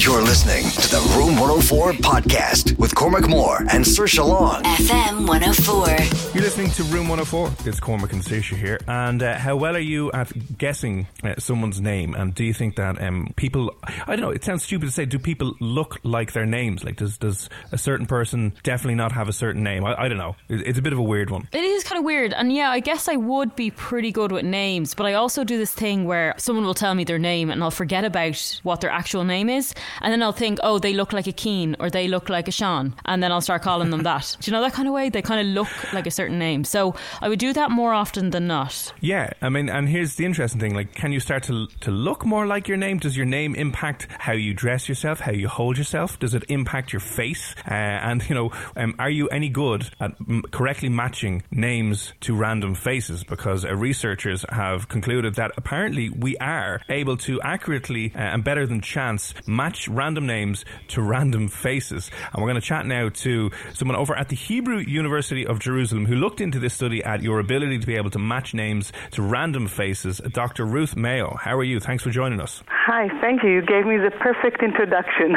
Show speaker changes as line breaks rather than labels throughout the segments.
You're listening to the Room 104 podcast with Cormac Moore and Saoirse Long.
FM 104.
You're listening to Room 104. It's Cormac and Saoirse here. And uh, how well are you at guessing uh, someone's name? And do you think that um, people, I don't know, it sounds stupid to say, do people look like their names? Like, does, does a certain person definitely not have a certain name? I, I don't know. It, it's a bit of a weird one.
It is kind of weird. And yeah, I guess I would be pretty good with names, but I also do this thing where someone will tell me their name and I'll forget about what their actual name is. And then I'll think, oh, they look like a Cian or they look like a Sean. And then I'll start calling them that. Do you know that kind of way? They kind of look like a certain name. So I would do that more often than not.
Yeah, I mean, and here's the interesting thing: like, can you start to to look more like your name? Does your name impact how you dress yourself, how you hold yourself? Does it impact your face? Uh, and you know, um, are you any good at m- correctly matching names to random faces? Because uh, researchers have concluded that apparently we are able to accurately uh, and better than chance match random names to random faces. And we're going to chat now to someone over at the Hebrew University of Jerusalem who looked into this study at your ability to be able to match names to random faces. Dr. Ruth Mayo, how are you? Thanks for joining us.
Hi, thank you. You gave me the perfect introduction.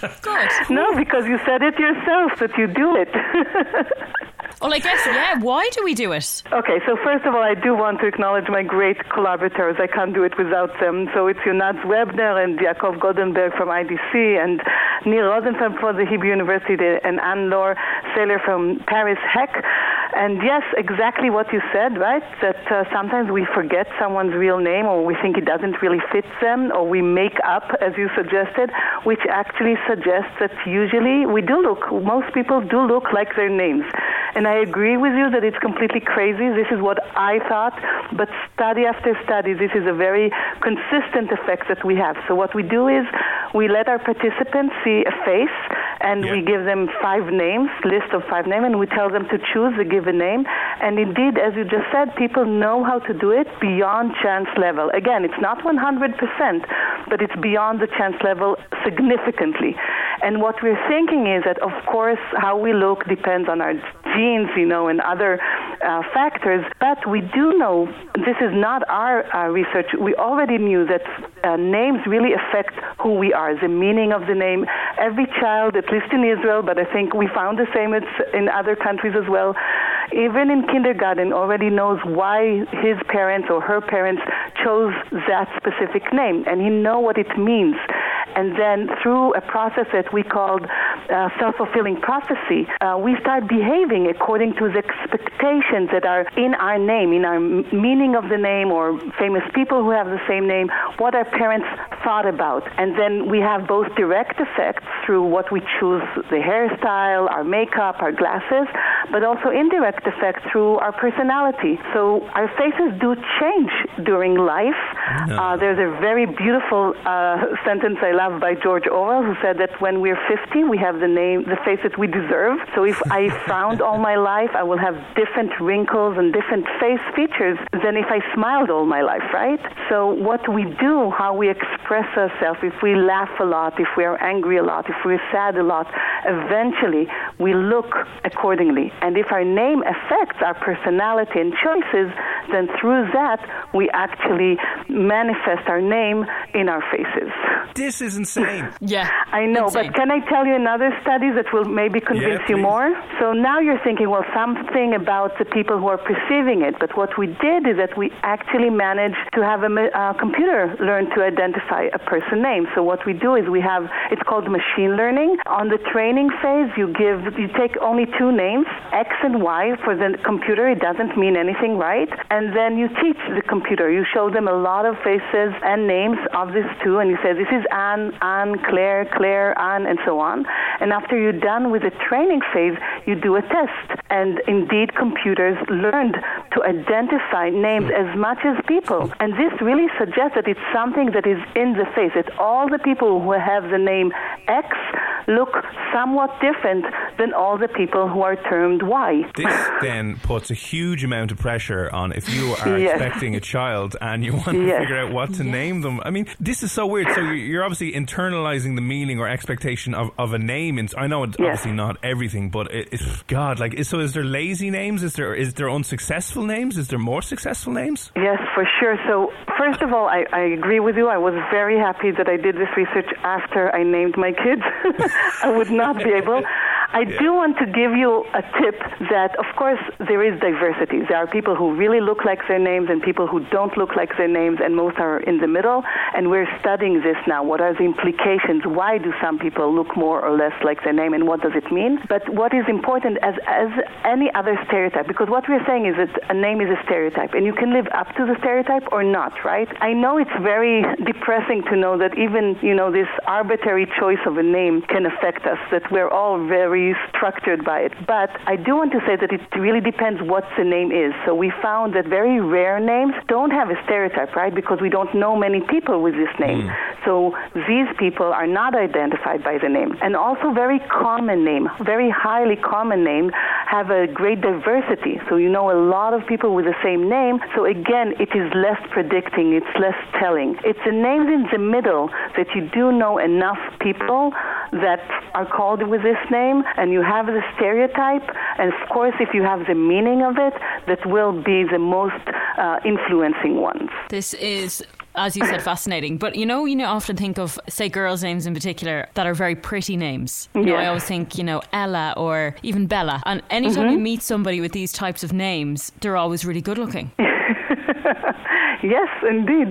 Good.
no, because you said it yourself that you do it.
Well, I guess, yeah, why do we do it?
Okay, so first of all, I do want to acknowledge my great collaborators. I can't do it without them. So it's Yonat Zwebner and Yaakov Goldenberg from IDC and Nir Rosenfeld from the Hebrew University and Anne-Laure Sellier from Paris HEC. And yes, exactly what you said, right? That uh, sometimes we forget someone's real name or we think it doesn't really fit them or we make up, as you suggested, which actually suggests that usually we do look, most people do look like their names. And I agree with you that it's completely crazy. This is what I thought, but study after study, this is a very consistent effect that we have. So what we do is we let our participants see a face and
Yeah.
we give them five names, list of five names, and we tell them to choose a given name. And indeed, as you just said, people know how to do it beyond chance level. Again, it's not 100%, but it's beyond the chance level significantly. And what we're thinking is that, of course, how we look depends on our genes, you know, and other uh, factors. But we do know this is not our uh, research. We already knew that uh, names really affect who we are, the meaning of the name. Every child, at least in Israel, but I think we found the same in other countries as well. Even in kindergarten, already knows why his parents or her parents chose that specific name, and he know what it means. And then through a process that we called uh, self-fulfilling prophecy, uh, we start behaving according to the expectations that are in our name, in our meaning of the name, or famous people who have the same name, what our parents thought about. And then we have both direct effects through what we choose, the hairstyle, our makeup, our glasses, but also indirect effect through our personality. So our faces do change during life. Uh, there's a very beautiful uh, sentence I love by George Orwell who said that when we're 50, we have the name, the face that we deserve. So if I frowned all my life, I will have different wrinkles and different face features than if I smiled all my life, right? So what we do, how we express ourselves, if we laugh a lot, if we are angry a lot, if we're sad a lot, eventually we look accordingly. And if our name affects our personality and choices, then through that we actually manifest our name in our faces.
This is insane.
Yeah.
I know,
insane.
but can I tell you another study that will maybe convince you more? So now you're thinking, well, something about the people who are perceiving it. But what we did is that we actually managed to have a ma- uh, computer learn to identify a person name. So what we do is we have, it's called machine learning. On the training phase, you give, you take only two names, X and Y. For the computer, it doesn't mean anything, right? And then you teach the computer. You show them a lot of faces and names of these two, and you say, this is Anne, Anne, Claire, Claire, Anne, and so on. And after you're done with the training phase, you do a test. And indeed, computers learned to identify names hmm. as much as people. Hmm. And this really suggests that it's something that is in the face, that all the people who have the name X look somewhat different than all the people who are termed Y.
This then puts a huge amount of pressure on if you are
Yes.
expecting a child and you want to
Yes.
figure out what to name them. I mean, this is so weird. So you're you're obviously internalizing the meaning or expectation of, of a name. And I know it's
Yes.
obviously not everything, but it, it's God. Like, is- so is there lazy names? Is there is there unsuccessful names? Is there more successful names?
Yes, for sure. So, first of all, I, I agree with you. I was very happy that I did this research after I named my kids. I would not be able. I do want to give you a tip that, of course, there is diversity. There are people who really look like their names and people who don't look like their names, and most are in the middle. And we're studying this now. What are the implications? Why do some people look more or less like their name, and what does it mean? But what is important as, as any other stereotype, because what we're saying is that a name is a stereotype, and you can live up to the stereotype or not, right? I know it's very depressing to know that even, you know, this arbitrary choice of a name can affect us, that we're all very structured by it. But I do want to say that it really depends what the name is. So we found that very rare names don't have a stereotype, right? Because we don't know many people with this name. Hmm. So these people are not identified by the name. And also very common name, very highly common name have a great diversity. So you know a lot of people with the same name. So again, it is less predicting, it's less telling. It's the names in the middle that you do know enough people that are called with this name and you have the stereotype and of course if you have the meaning of it that will be the most uh, influencing ones.
This is as you said, fascinating. But you know, you know, often think of say girls' names in particular that are very pretty names. You know, I always think, you know, Ella or even Bella. And anytime
Mm-hmm.
you meet somebody with these types of names, they're always really good looking.
yes, indeed.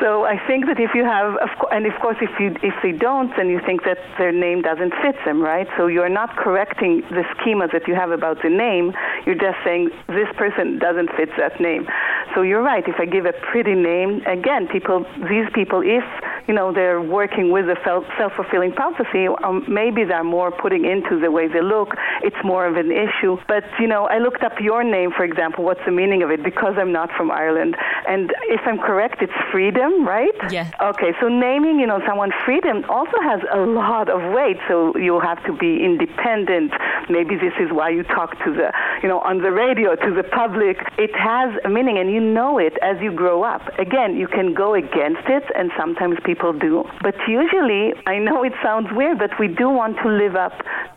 So I think that if you have, of co- and of course, if you if they don't, then you think that their name doesn't fit them, right? So you're not correcting the schema that you have about the name. You're just saying this person doesn't fit that name. So you're right. If I give a pretty name, again, people, these people, if you know they're working with a self fulfilling prophecy, um, maybe they're more putting into the way they look. It's more of an issue. But you know, I looked up your name, for example. What's the meaning of it? Because I'm not from Ireland, and if I'm correct, it's freedom, right?
Yeah.
Okay, so naming, you know, someone freedom also has a lot of weight. So you have to be independent. Maybe this is why you talk to the, you know, on the radio to the public. It has a meaning, and you know it as you grow up. Again, you can go against it, and sometimes people do. But usually, I know it sounds weird, but we do want to live up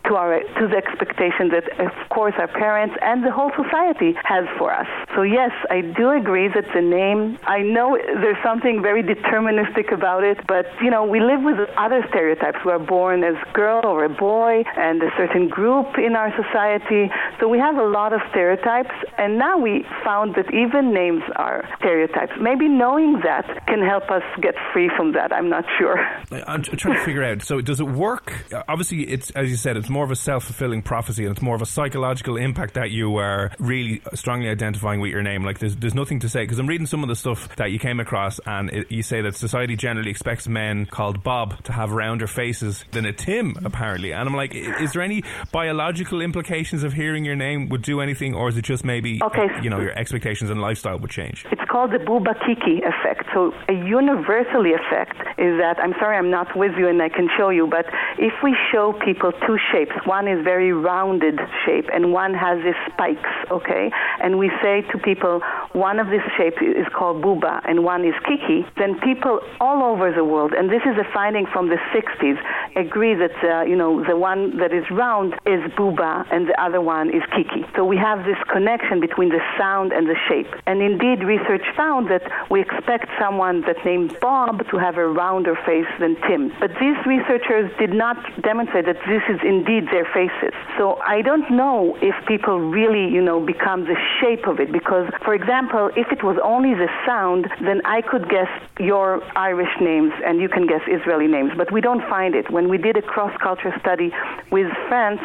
to our to the expectation that, of course, our parents and the whole society has for us. So yes, I do agree that the name. I know there's something very deterministic about it, but you know, we live with other stereotypes. We are born as girl or a boy, and a certain group in our society. So we have a lot of stereotypes, and now we found that even names are stereotypes. Maybe knowing that can help us get free from that. I'm not sure.
I'm trying to figure out. So, does it work? Obviously, it's as you said, it's more of a self fulfilling prophecy, and it's more of a psychological impact that you are really strongly identifying with your name. Like, there's there's nothing to say because I'm reading some of the stuff that you came across, and it, you say that society generally expects men called Bob to have rounder faces than a Tim, apparently. And I'm like, is there any biological implications of hearing your name would do anything, or is it just maybe
Okay.
you know your expectations and lifestyle would change?
It's called the Bouba-kiki effect. So a universally effect is that I'm sorry I'm not with you and I can show you, but if we show people two shapes shapes. One is very rounded shape, and one has these spikes. Okay, and we say to people, one of these shapes is called Bouba, and one is Kiki. Then people all over the world, and this is a finding from the 60s, agree that uh, you know the one that is round is Bouba, and the other one is Kiki. So we have this connection between the sound and the shape. And indeed, research found that we expect someone that named Bob to have a rounder face than Tim. But these researchers did not demonstrate that this is indeed their faces. So I don't know if people really, you know, become the shape of it because, for example, if it was only the sound, then I could guess your Irish names and you can guess Israeli names. But we don't find it. When we did a cross-culture study with France,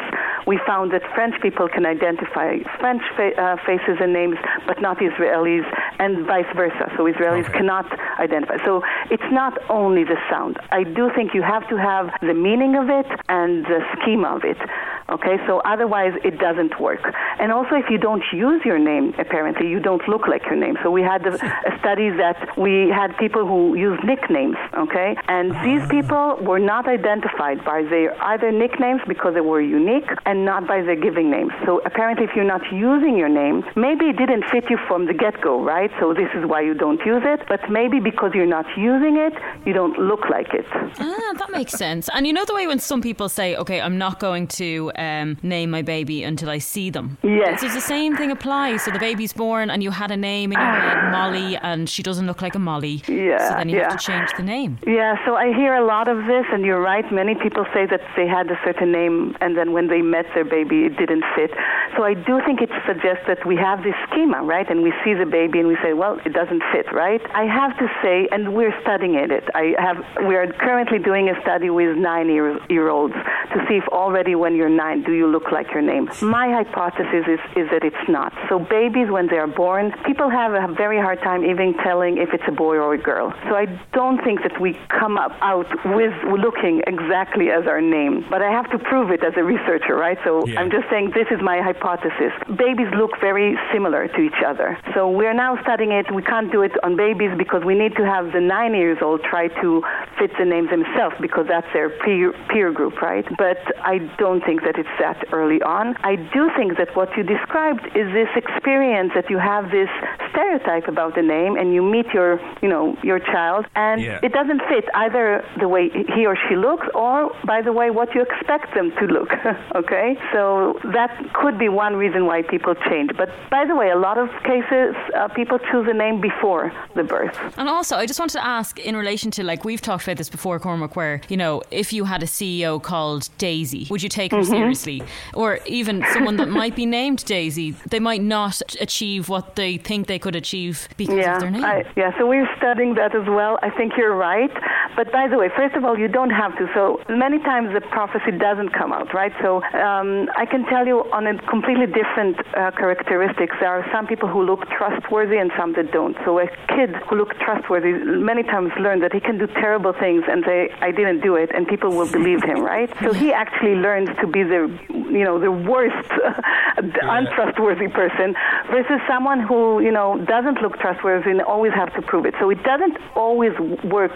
we found that French people can identify French fa- uh, faces and names, but not Israelis, and vice versa. So Israelis
Okay.
cannot identify. So it's not only the sound. I do think you have to have the meaning of it and the scheme of it. Okay, so otherwise it doesn't work. And also, if you don't use your name, apparently you don't look like your name. So we had a, a study that we had people who use nicknames. Okay, and these people were not identified by their either nicknames because they were unique and not by their giving names. So apparently, if you're not using your name, maybe it didn't fit you from the get-go, right? So this is why you don't use it. But maybe because you're not using it, you don't look like it.
Ah, that makes sense. And you know the way when some people say, "Okay, I'm not going to um, name my baby until I see them."
Yes.
Does the same thing apply? So the baby's born, and you had a name in your head, Molly, and she doesn't look like a Molly.
Yeah,
So then you
yeah.
have to change the name.
Yeah, so I hear a lot of this, and you're right. Many people say that they had a certain name, and then when they met their baby, it didn't fit. So I do think it suggests that we have this schema, right? And we see the baby, and we say, well, it doesn't fit, right? I have to say, and we're studying it. I have. We are currently doing a study with nine-year-olds to see if already when you're nine, do you look like your name? My hypothesis is, is that it's not. So babies, when they are born, people have a very hard time even telling if it's a boy or a girl. So I don't think that we come up out with looking exactly as our name. But I have to prove it as a researcher, right? So
Yeah.
I'm just saying this is my hypothesis. Babies look very similar to each other. So we're now studying it. We can't do it on babies because we need to have the nine years old try to fit the names themselves because that's their peer, peer group, right? But I don't think that it's that early on. I do think that what you described is this experience that you have this stereotype about the name and you meet your, you know, your child and
Yeah.
it doesn't fit either the way he or she looks or by the way what you expect them to look. okay? So that could be one reason why people change. But by the way, a lot of cases uh, people choose a name before the birth.
And also, I just wanted to ask in relation to like we've talked about this before, Cormac, where you know if you had a CEO called Daisy, would you take her
Mm-hmm.
seriously? Or even someone that might be named Daisy, they might not achieve what they think they could achieve because
yeah,
of their name.
I, yeah. So we're studying that as well. I think you're right. But by the way, first of all, you don't have to. So many times the prophecy doesn't come out, right? So um, I can tell you on a completely different uh, characteristics. There are some people who look trustworthy and some that don't. So a kid who looks trustworthy many times learn that he can do terrible things and say, "I didn't do it," and people will believe him, right? So he actually learns to be the, you know, the worst untrustworthy person versus someone who, you know, doesn't look trustworthy and always have to prove it. So it doesn't always work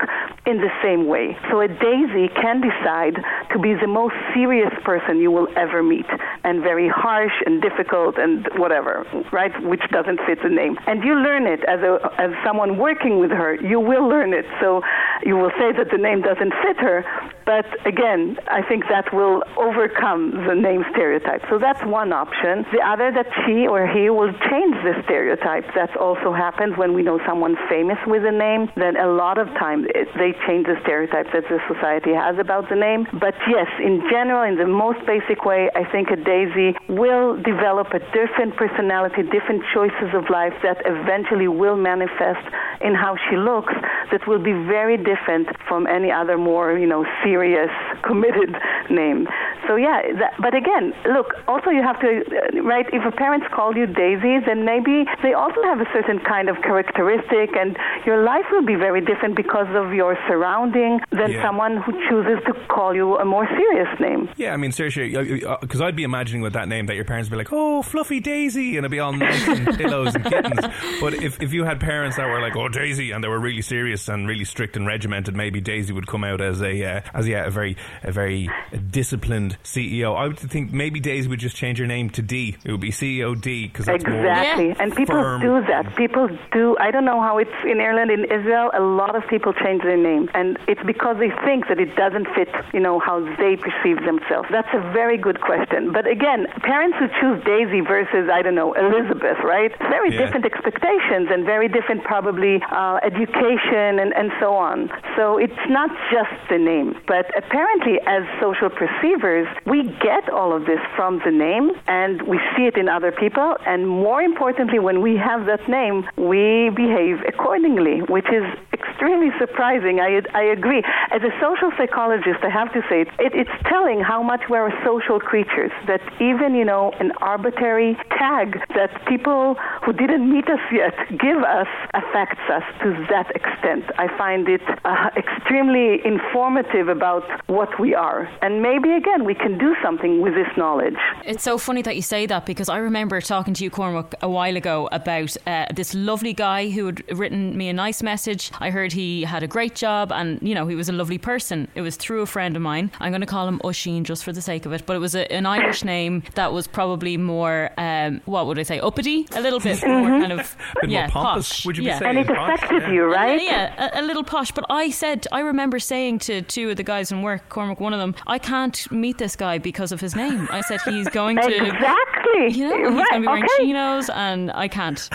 in the same way. So a daisy can decide to be the most serious person you will ever meet and very harsh and difficult and whatever, right? Which doesn't fit the name. And you learn it as a as someone working with her, you will learn it. So you will say that the name doesn't fit her, but again, I think that will overcome the name stereotype. So that's one option. The other that she or he will change the stereotype. That also happens when we know someone famous with a name. Then a lot of times they change the stereotype that the society has about the name. But yes, in general, in the most basic way, I think a Daisy will develop a different personality, different choices of life that eventually will manifest in how she looks. That will be very different from any other more, you know, serious, committed name. So yeah, that, but again, look. Also, you have to, uh, right? If your parents call you Daisy, then maybe they also have a certain kind of characteristic, and your life will be very different because of your surrounding than
Yeah.
someone who chooses to call you a more serious name.
Yeah, I mean, seriously, because I'd be imagining with that name that your parents would be like, "Oh, Fluffy Daisy," and it'd be all nice and pillows and kittens. But if, if you had parents that were like, "Oh, Daisy," and they were really serious and really strict and regimented, maybe Daisy would come out as a uh, as yeah a very a very disciplined and CEO. I would think maybe Daisy would just change her name to D. It would be CEO D because.
Exactly.
Yeah.
And people
firm.
do that. People do. I don't know how it's in Ireland. In Israel, a lot of people change their name. And it's because they think that it doesn't fit, you know, how they perceive themselves. That's a very good question. But again, parents who choose Daisy versus, I don't know, Elizabeth, right? Very
Yeah.
different expectations and very different, probably, uh, education and, and so on. So it's not just the name. But apparently, as social perceivers, we get all of this from the name and we see it in other people. And more importantly, when we have that name, we behave accordingly, which is extremely surprising. I, I agree. As a social psychologist, I have to say, it, it's telling how much we're social creatures, that even, you know, an arbitrary tag that people who didn't meet us yet give us affects us to that extent. I find it uh, extremely informative about what we are. And maybe, again, we can do something with this knowledge.
It's so funny that you say that because I remember talking to you, Cormac, a while ago about uh, this lovely guy who had written me a nice message. I heard he had a great job and, you know, he was a lovely person. It was through a friend of mine. I'm going to call him Oisin just for the sake of it, but it was a, an Irish name that was probably more, um, what would I say, uppity? A little bit more kind of,
Bit
yeah,
more pompous,
posh.
would you be saying?
And it
Posh,
affected
yeah.
you, right?
Yeah, a, a little posh. But I said, I remember saying to two of the guys in work, Cormac, one of them, I can't meet this guy because of his name. I said he's going to,
Exactly.
you know, he's
right.
going to be wearing
okay.
chinos, and I can't.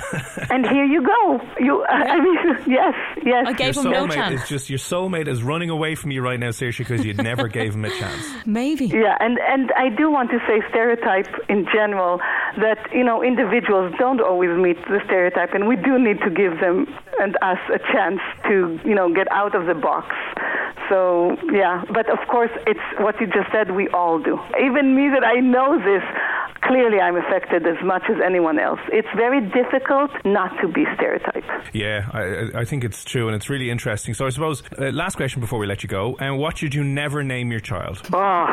And here you go. You, uh, I mean, yes, yes.
I gave
Your
him no
soulmate
chance.
is just your soulmate is running away from you right now, Saoirse, because you never gave him a chance.
Maybe.
Yeah, and, and I do want to say stereotype in general that, you know, individuals don't always meet the stereotype and we do need to give them and us a chance to, you know, get out of the box. So, yeah, but of course it's what you just said, we all do. Even me that I know this, clearly I'm affected as much as anyone else. It's very difficult not to be stereotyped.
Yeah, I, I- think it's true, and it's really interesting. So I suppose uh, last question before we let you go: and what should you never name your child?
uh,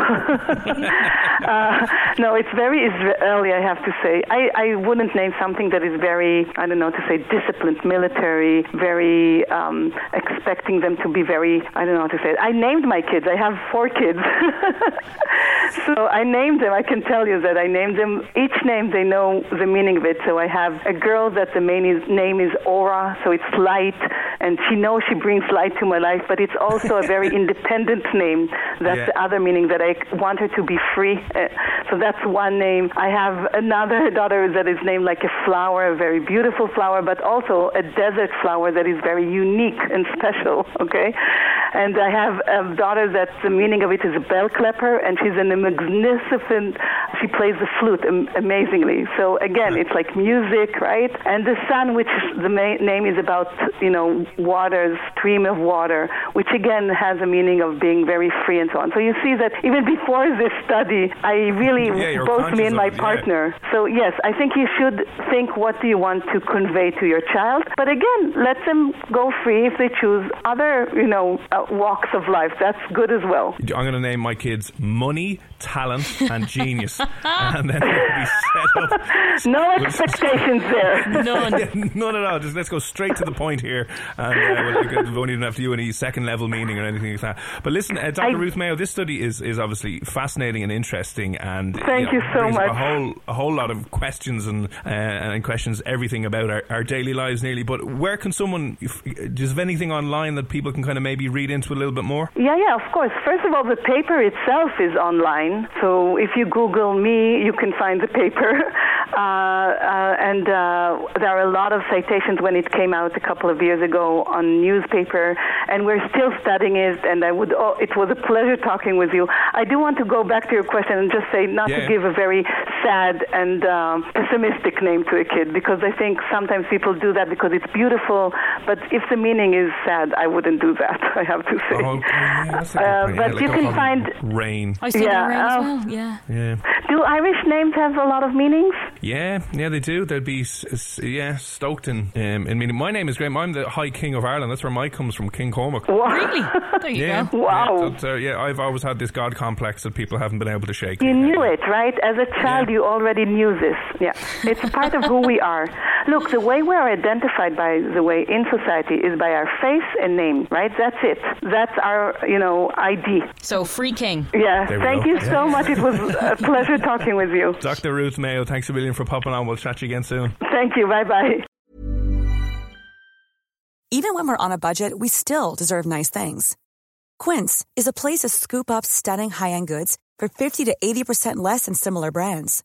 no, it's very Israeli, I have to say. I, I wouldn't name something that is very, I don't know, to say disciplined, military, very um, expecting them to be very, I don't know how to say it. I named my kids. I have four kids. so I named them. I can tell you that I named them. Each name, they know the meaning of it. So I have a girl that the main is, name is Aura, so it's light, and she knows she brings light to my life, but it's also a very independent name. That's
Yeah.
the other meaning that I want her to be free. Uh, so that's one name. I have another daughter that is named like a flower, a very beautiful flower, but also a desert flower that is very unique and special. Okay, and I have a daughter that the meaning of it is a bell clapper, and she's in a magnificent. She plays the flute am- amazingly. So again, it's like music, right? And the sun, which the ma- name is about, you know, water, stream of water, which again has a meaning of being very free and so on. So you see that even before this study, I really,
Yeah,
both me and my
it, yeah.
partner. So yes, I think you should think what do you want to convey to your child. But again, let them go free if they choose other, you know, uh, walks of life. That's good as well.
I'm going to name my kids Money, Talent, and Genius, and then be set up.
No expectations there.
None.
None at all. Just let's go straight to the point here, and uh, we'll, we won't even have to do any second level meaning or anything like that. But listen, uh, Dr.
I-
Ruth Mayo, this study is, is obviously fascinating and interesting, and
Thank
know,
you so much.
A whole a whole lot of questions and uh, and questions everything about our, our daily lives nearly. But where can someone? Have anything online that people can kind of maybe read into a little bit more?
Yeah, yeah, of course. First of all, the paper itself is online. So if you Google me, you can find the paper. Uh, uh, and uh, there are a lot of citations when it came out a couple of years ago on newspaper, and we're still studying it. And I would, oh, it was a pleasure talking with you. I do want to go back to your question and just say not
Yeah.
to give a very sad and um, pessimistic name to a kid because I think sometimes people do that because it's beautiful, but if the meaning is sad, I wouldn't do that. I have to say.
Oh, yeah, that's a good
Uh, but
Yeah, like
you
a
can
problem.
find-
rain.
I said
Yeah,
that right as
oh.
well. Yeah.
Yeah.
Do Irish names have a lot of meanings?
Yeah, yeah, they do. They'd be, s- s- yeah, stoked in. Um, I mean, my name is Graham. I'm the High King of Ireland. That's where my comes from, King Cormac.
Wow.
Really? There you
Yeah,
go.
Wow.
Yeah, that's, uh, yeah, I've always had this God complex that people haven't been able to shake.
You knew it, right? As a child,
Yeah.
you already knew this. Yeah, it's part of who we are. Look, the way we are identified, by the way, in society is by our face and name, right? That's it. That's our, you know, ID.
So, free king.
Yeah.
There
Thank
go.
you so much. It was a pleasure talking with you.
Dr. Ruth Mayo, thanks a million for popping on. We'll chat to you again soon.
Thank you. Bye bye.
Even when we're on a budget, we still deserve nice things. Quince is a place to scoop up stunning high-end goods for 50 to 80% less than similar brands.